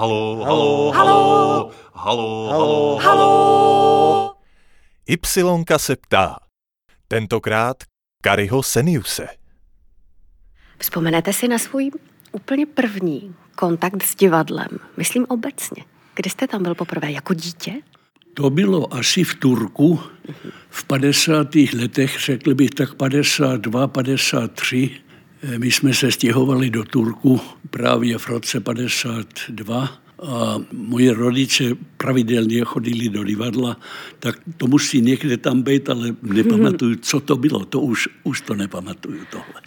Halo, halo, halo, halo, halo, halo. Ypsilonka se ptá. Tentokrát Kariho Seniuse. Vzpomenete si na svůj úplně první kontakt s divadlem? Myslím obecně. Kdy jste tam byl poprvé? Jako dítě? To bylo asi v Turku v 50. letech, řekl bych tak 52, 53. My jsme se stěhovali do Turku právě v roce 52 a moje rodiče pravidelně chodili do divadla, tak to musí někde tam být, ale nepamatuju, co to bylo. To už, už to nepamatuju tohle.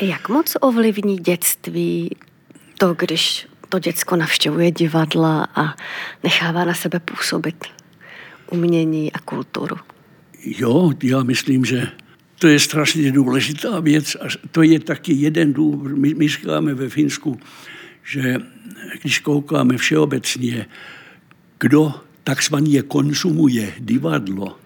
Jak moc ovlivní dětství to, když to děcko navštěvuje divadla a nechává na sebe působit umění a kulturu? Jo, já myslím, že to je strašně důležitá věc a to je taky jeden důvod. My, my říkáme ve Finsku, že když koukáme všeobecně, kdo takzvaně konzumuje divadlo,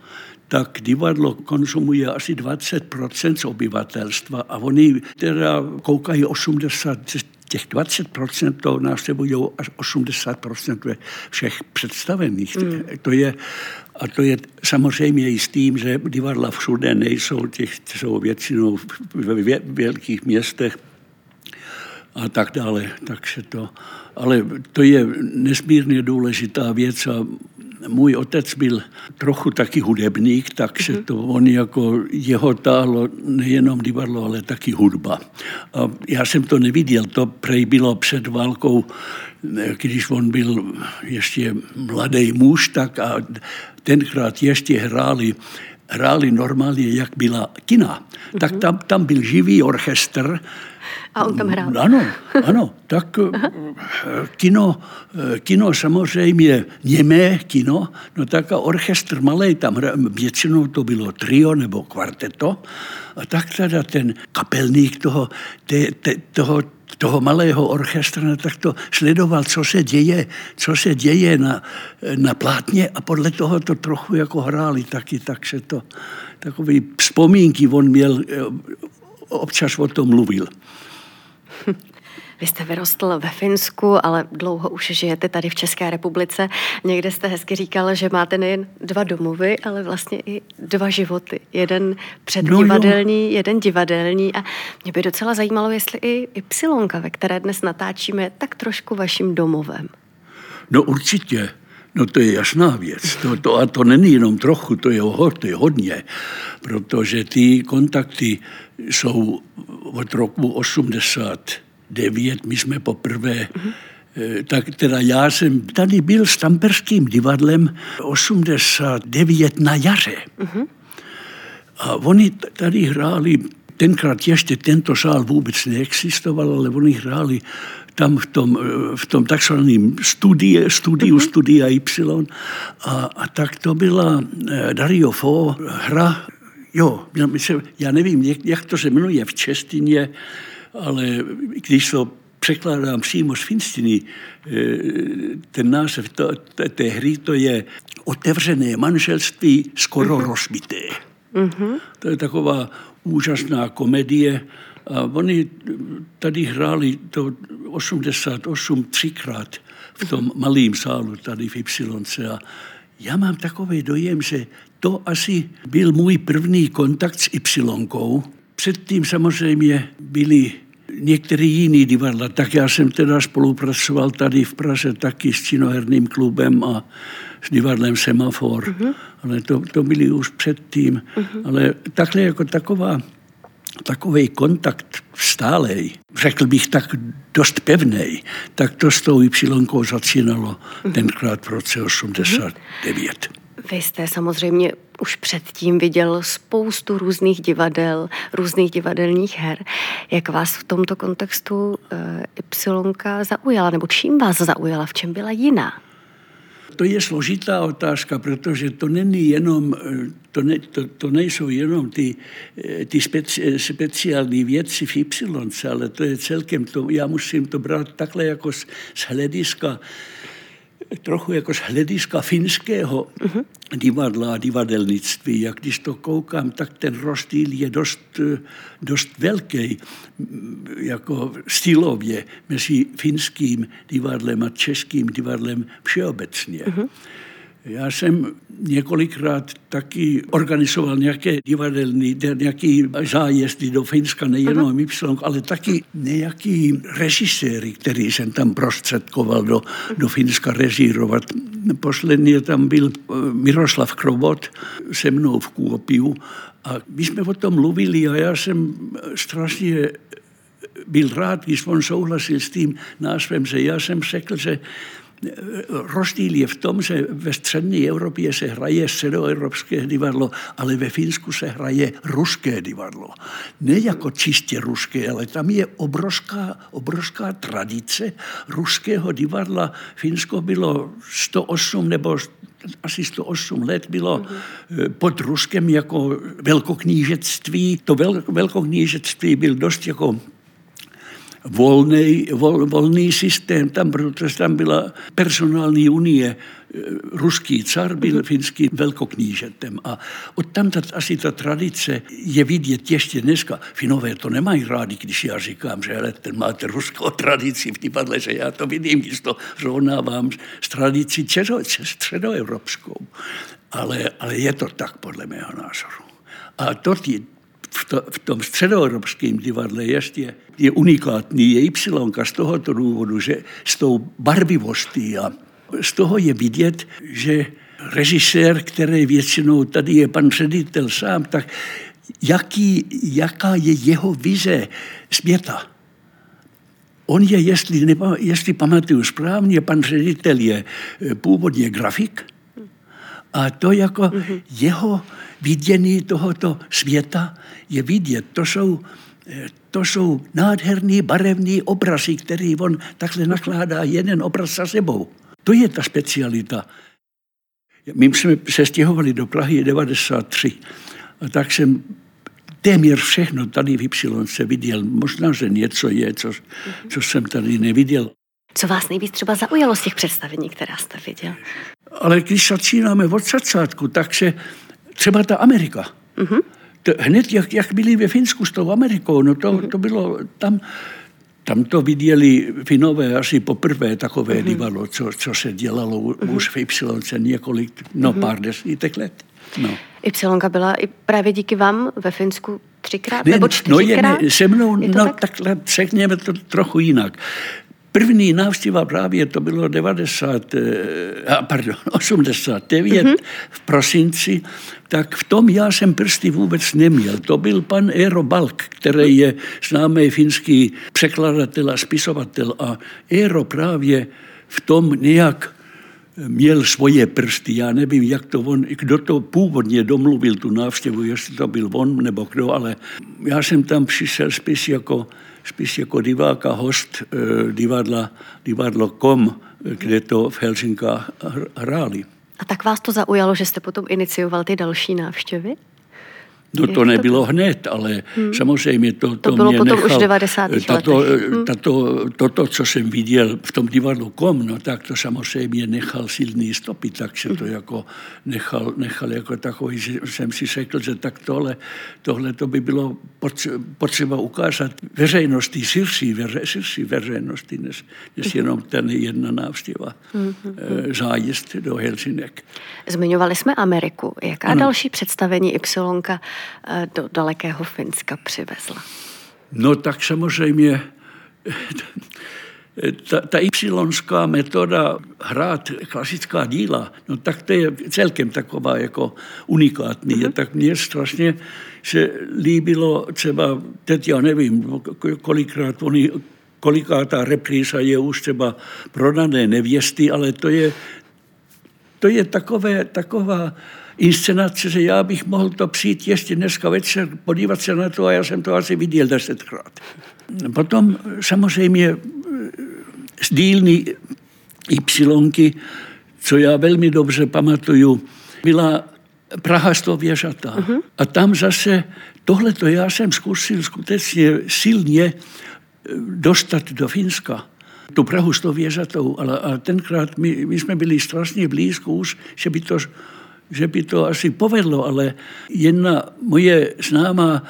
tak divadlo konzumuje asi 20% z obyvatelstva a oni teda koukají 80, těch 20% to následují až 80% ve všech představených. Mm. To je, a to je samozřejmě i s tím, že divadla všude nejsou, těch jsou většinou ve velkých městech a tak dále. Takže to, ale to je nesmírně důležitá věc a můj otec byl trochu taky hudebník, takže mhm. to on jako jeho táhlo nejenom divadlo, ale taky hudba. A já jsem to neviděl, to prej bylo před válkou, když on byl ještě mladý muž, tak a tenkrát ještě hráli hráli normálně, jak byla kina. Mm-hmm. Tak tam, tam byl živý orchestr. A on tam hrál. Ano, ano. Tak kino, kino samozřejmě němé kino, no tak a orchestr malý tam hrál, většinou to bylo trio nebo kvarteto. A tak teda ten kapelník toho, te, te, toho toho malého orchestra, no tak to sledoval, co se děje, co se děje na, na plátně a podle toho to trochu jako hráli taky, takže to takový vzpomínky on měl, eh, občas o tom mluvil. Vy jste vyrostl ve Finsku, ale dlouho už žijete tady v České republice. Někde jste hezky říkal, že máte nejen dva domovy, ale vlastně i dva životy. Jeden předdivadelní, no jeden divadelní. A mě by docela zajímalo, jestli i Ypsilonka, ve které dnes natáčíme, tak trošku vaším domovem. No určitě. No to je jasná věc. To, to, a to není jenom trochu, to je, to je hodně, protože ty kontakty jsou od roku 80 devět, my jsme poprvé mm-hmm. Tak teda já jsem tady byl s Tamperským divadlem 89 na jaře. A oni tady hráli, tenkrát ještě tento sál vůbec neexistoval, ale oni hráli tam v tom, v tom takzvaném studie, studiu, mm-hmm. studia Y. A, a tak to byla eh, Dario Fo hra, jo, já nevím, jak, jak to se jmenuje v češtině, ale když to překládám přímo z finštiny, eh, ten název to, té hry to je otevřené manželství skoro uh-huh. rozbité. Uh-huh. To je taková úžasná komedie a oni tady hráli to 88 třikrát v tom malém sálu tady v Ypsilonce a já mám takový dojem, že to asi byl můj první kontakt s Ypsilonkou. Předtím samozřejmě byly některé jiný divadla. Tak já jsem teda spolupracoval tady v Praze taky s činoherným klubem a s divadlem Semafor. Uh-huh. Ale to, to byly už předtím. Uh-huh. Ale takhle jako taková takový kontakt stálej, řekl bych tak dost pevný, tak to s tou Y začínalo uh-huh. tenkrát v roce 89. Vy jste samozřejmě už předtím viděl spoustu různých divadel, různých divadelních her. Jak vás v tomto kontextu uh, Y zaujala, nebo čím vás zaujala, v čem byla jiná? To je složitá otázka, protože to není jenom, eh, to, ne, to, to nejsou jenom ty, eh, ty speci, speciální věci v Y, ale to je celkem to, já musím to brát takhle jako z, z hlediska trochu jako z hlediska finského uh-huh. divadla a divadelnictví. Jak když to koukám, tak ten rozdíl je dost, dost velký jako stylově mezi finským divadlem a českým divadlem všeobecně. Uh-huh. Já jsem několikrát taky organizoval nějaké divadelní, nějaký zájezdy do Finska, nejenom Y, ale taky nějaký režiséry, který jsem tam prostředkoval do, do Finska režírovat. Posledně tam byl eh, Miroslav Krobot se mnou v Kuopiu a my jsme o tom mluvili a já jsem strašně byl rád, když on souhlasil s tím názvem, že já jsem řekl, že rozdíl je v tom, že ve střední Evropě se hraje středoevropské divadlo, ale ve Finsku se hraje ruské divadlo. Ne jako čistě ruské, ale tam je obrovská, obrovská tradice ruského divadla. Finsko bylo 108 nebo asi 108 let bylo mm-hmm. pod Ruskem jako velkoknížectví. To velkoknížectví byl dost jako volný, vol, volný systém tam, protože tam byla personální unie. Ruský car byl finským velkoknížetem a od tam ta, asi ta tradice je vidět ještě dneska. Finové to nemají rádi, když já říkám, že hele, ten máte ruskou tradici v divadle, že já to vidím, když to rovnávám s tradicí středoevropskou. Ale, ale je to tak podle mého názoru. A to, to, v tom středoevropském divadle ještě je unikátní, je Y z tohoto důvodu, že s tou barvivostí a z toho je vidět, že režisér, který většinou tady je pan ředitel sám, tak jaký, jaká je jeho vize světa. On je, jestli, nepa, jestli pamatuju správně, pan ředitel je eh, původně grafik a to jako mm-hmm. jeho vidění tohoto světa je vidět. To jsou, eh, to jsou nádherný barevný obrazy, který on takhle nakládá jeden obraz za sebou. To je ta specialita. My jsme se stěhovali do Prahy 93 a tak jsem téměř všechno tady v Y se viděl. Možná, že něco je, co, co jsem tady neviděl. Co vás nejvíc třeba zaujalo z těch představení, která jste viděl? Ale když začínáme od začátku, tak se třeba ta Amerika. Mm-hmm. To, hned jak, jak byli ve Finsku s tou Amerikou, no to, to bylo tam, tam to viděli Finové asi poprvé takové mm-hmm. divadlo, co, co se dělalo mm-hmm. už v Y několik, no mm-hmm. pár desítek let. No. Y byla i právě díky vám ve Finsku třikrát ne, nebo čtyřikrát? No je, ne, se mnou, je no tak? takhle řekněme to trochu jinak. První návštěva právě to bylo 90, eh, pardon, 89 mm-hmm. v prosinci, tak v tom já jsem prsty vůbec neměl. To byl pan Eero Balk, který je známý finský překladatel a spisovatel a Eero právě v tom nějak měl svoje prsty. Já nevím, jak to on, kdo to původně domluvil tu návštěvu, jestli to byl on nebo kdo, ale já jsem tam přišel spíš jako spíš jako divák a host eh, divadla, divadlo KOM, kde to v Helsinkách hráli. A tak vás to zaujalo, že jste potom inicioval ty další návštěvy? No to nebylo hned, ale hmm. samozřejmě to, to, to bylo mě potom nechal, už v 90. tato, letech. Hmm. Tato, toto, co jsem viděl v tom divadlu Kom, no tak to samozřejmě nechal silný stopy, takže to hmm. jako nechal, nechal jako takový, že jsem si řekl, že tak tohle, tohle to by bylo potřeba ukázat veřejnosti, širší, veře, širší veřejnosti, než, než hmm. jenom ten jedna návštěva, hmm. Eh, zájezd do Helsinek. Zmiňovali jsme Ameriku. Jaká ano. další představení Ypsilonka Eh, do dalekého Finska přivezla? No tak samozřejmě ta, ta ypsilonská metoda hrát klasická díla, no tak to je celkem taková jako unikátní. Mm-hmm. Tak mně strašně se líbilo třeba, teď já nevím, kolikrát oni, koliká ta repríza je už třeba prodané nevěsty, ale to je, to je takové, taková inscenace, že já bych mohl to přijít ještě dneska večer, podívat se na to a já jsem to asi viděl desetkrát. Potom samozřejmě z dílny Y, co já velmi dobře pamatuju, byla Praha věžata. Uh-huh. A tam zase tohle já jsem zkusil skutečně silně dostat do Finska. tu Prahu s tou věžatou, ale, ale tenkrát my, my jsme byli strašně blízko už, že by to že by to asi povedlo, ale jedna moje známá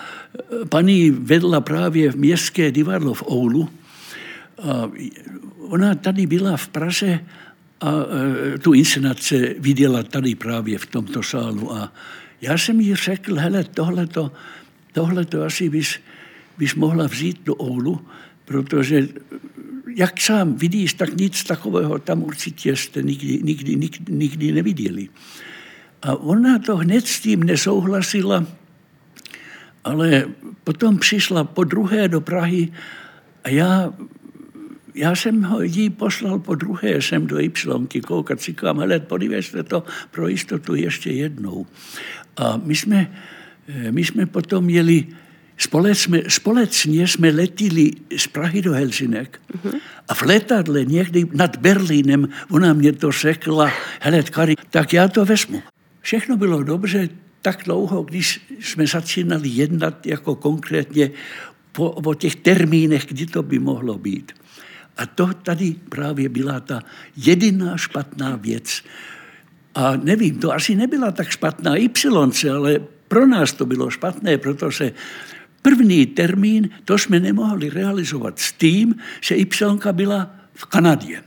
paní vedla právě v městské divadlo v Oulu. A ona tady byla v Praze a e, tu inscenaci viděla tady právě v tomto sálu. A já jsem jí řekl, hele, tohleto, tohleto asi bys, bys mohla vzít do Oulu, protože jak sám vidíš, tak nic takového tam určitě jste nikdy, nikdy, nikdy, nikdy neviděli. A ona to hned s tím nesouhlasila, ale potom přišla po druhé do Prahy a já, já jsem ho jí poslal po druhé sem do Y koukat, říkám, hele, podívejte to pro jistotu ještě jednou. A my jsme, my jsme potom jeli společně, společně jsme letili z Prahy do Helsinek a v letadle někdy nad Berlínem ona mě to řekla, hele, Kari, tak já to vezmu. Všechno bylo dobře tak dlouho, když jsme začínali jednat jako konkrétně po, o těch termínech, kdy to by mohlo být. A to tady právě byla ta jediná špatná věc. A nevím, to asi nebyla tak špatná Y, ale pro nás to bylo špatné, protože první termín, to jsme nemohli realizovat s tím, že Y byla v Kanadě.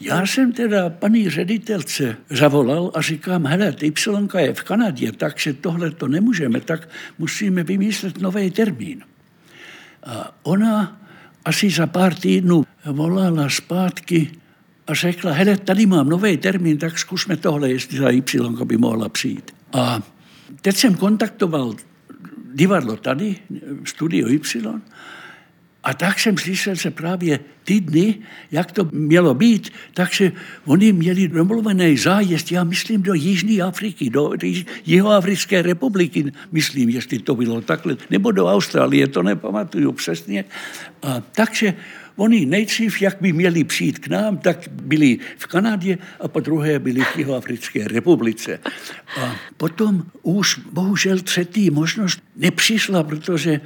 Já jsem teda paní ředitelce zavolal a říkám, hele, Y je v Kanadě, takže tohle to nemůžeme, tak musíme vymyslet nový termín. A ona asi za pár týdnů volala zpátky a řekla, hele, tady mám nový termín, tak zkusme tohle, jestli ta Y by mohla přijít. A teď jsem kontaktoval divadlo tady, studio Y, a tak jsem slyšel se právě ty dny, jak to mělo být, takže oni měli domluvený zájezd, já myslím, do Jižní Afriky, do Jihoafrické republiky, myslím, jestli to bylo takhle, nebo do Austrálie, to nepamatuju přesně. A takže oni nejdřív, jak by měli přijít k nám, tak byli v Kanadě a po druhé byli v Jihoafrické republice. A potom už bohužel třetí možnost nepřišla, protože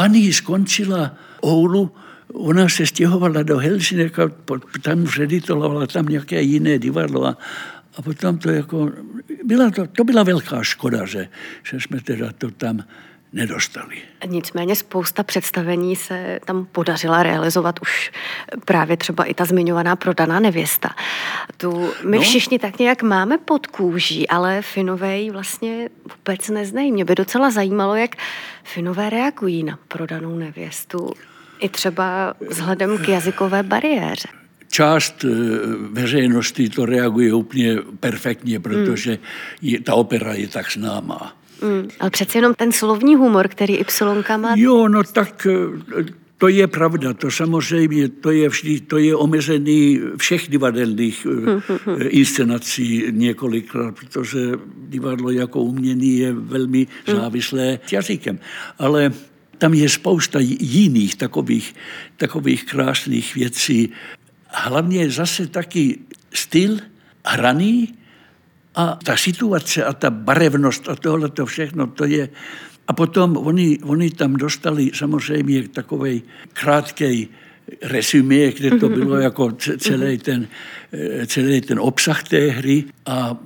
paní skončila Oulu, ona se stěhovala do Helsinek tam ředitovala tam nějaké jiné divadlo a, a potom to jako, byla to, to byla velká škoda, že, že jsme teda to tam nedostali. Nicméně spousta představení se tam podařila realizovat už právě třeba i ta zmiňovaná prodaná nevěsta. Tu my no. všichni tak nějak máme pod kůží, ale Finové ji vlastně vůbec neznají. Mě by docela zajímalo, jak Finové reagují na prodanou nevěstu. I třeba vzhledem k jazykové bariéře. Část eh, veřejnosti to reaguje úplně perfektně, protože je, ta opera je tak známá. Mm, ale přece jenom ten slovní humor, který Y má... Jo, no tak eh, to je pravda, to samozřejmě, to je vždy, to je omezený všech divadelných eh, inscenací několikrát, protože divadlo jako umění je velmi mm. závislé jazykem. Ale tam je spousta jiných takových, takových krásných věcí. Hlavně zase taky styl hraný a ta situace a ta barevnost a tohle to všechno, to je... A potom oni, oni tam dostali samozřejmě takový krátký resumé, kde to bylo jako celý ten, celý ten obsah té hry a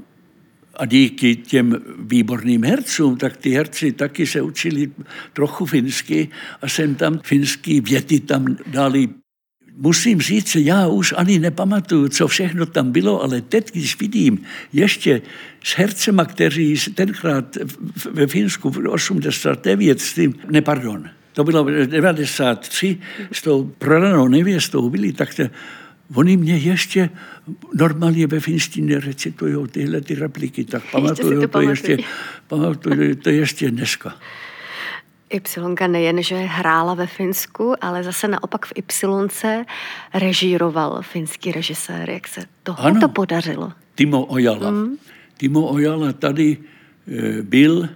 a díky těm výborným hercům, tak ty herci taky se učili trochu finsky a jsem tam finský věty tam dali. Musím říct, že já už ani nepamatuju, co všechno tam bylo, ale teď, když vidím ještě s hercema, kteří tenkrát ve Finsku v 89 s tím, ne pardon, to bylo 93, s tou prodanou nevěstou byli, tak to, Oni mě ještě normálně ve finštině recitují tyhle ty repliky, tak pamatuju to, to ještě, pamatuju to ještě dneska. Y nejen, že hrála ve Finsku, ale zase naopak v Y režíroval finský režisér. Jak se tohle to podařilo? Timo Ojala. Mm. Timo Ojala tady e, byl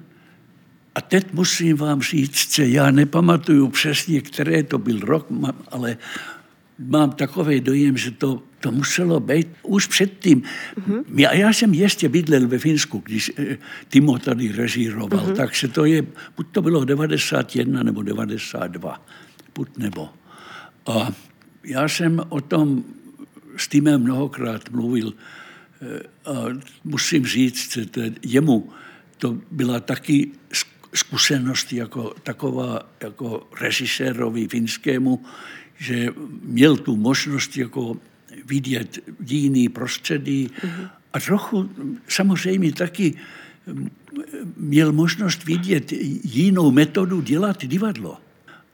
a teď musím vám říct, že já nepamatuju přesně, které to byl rok, ale mám takový dojem, že to, to muselo být už předtím. Mm-hmm. Já, já jsem ještě bydlel ve Finsku, když eh, Timo tady režíroval, mm-hmm. takže to je, buď to bylo 91 nebo 92, buď nebo. A já jsem o tom s týmem mnohokrát mluvil eh, a musím říct, že to jemu to byla taky zkušenost jako taková jako režisérovi finskému, že měl tu možnost jako vidět jiný prostředí mm-hmm. a trochu samozřejmě taky měl možnost vidět jinou metodu dělat divadlo.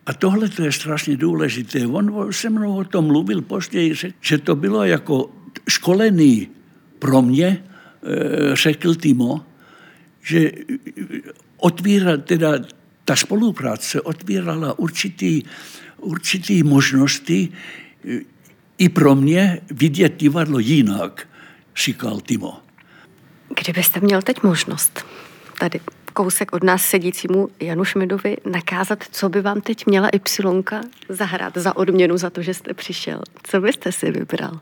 A tohle to je strašně důležité. On se mnou o tom mluvil později, že to bylo jako školený pro mě, eh, řekl Timo, že otvíral, teda ta spolupráce otvírala určitý, určitý možnosti eh, i pro mě vidět divadlo jinak, říkal Timo. Kdybyste měl teď možnost tady kousek od nás sedícímu Janu Šmidovi nakázat, co by vám teď měla Ypsilonka zahrát za odměnu za to, že jste přišel. Co byste si vybral?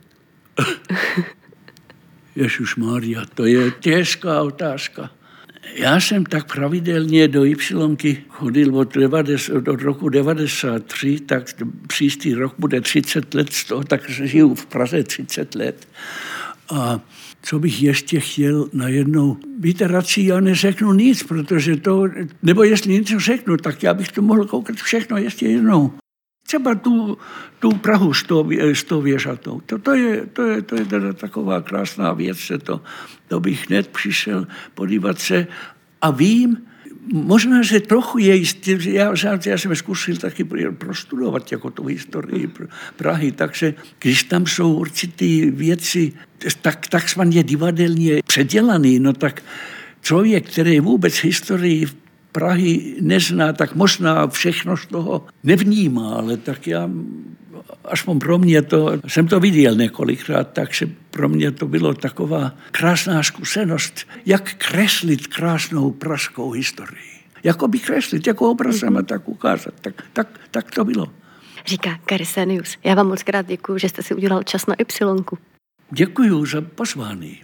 Ježíš Maria, to je těžká otázka. Já jsem tak pravidelně do Ypsilonky chodil od, 90, od roku 93, tak příští rok bude 30 let z toho, tak žiju v Praze 30 let. A co bych ještě chtěl najednou. Víte, radši já neřeknu nic, protože to, nebo jestli něco řeknu, tak já bych to mohl koukat všechno ještě jednou. Třeba tu, tu Prahu s tou, s tou věžatou. To, to, je, to, je, to je teda taková krásná věc, že to, to bych hned přišel podívat se a vím, možná, že trochu je jistý, já, já jsem zkusil taky prostudovat jako tu historii Prahy, takže když tam jsou určitý věci tak, takzvaně divadelně předělaný, no tak člověk, který vůbec historii Prahy nezná, tak možná všechno z toho nevnímá, ale tak já, aspoň pro mě to, jsem to viděl několikrát, takže pro mě to bylo taková krásná zkušenost, jak kreslit krásnou pražskou historii. Jako by kreslit, jako obrazem a tak ukázat. Tak, tak, tak to bylo. Říká Karisenius. Já vám moc krát děkuji, že jste si udělal čas na Ypsilonku. Děkuji za pozvání.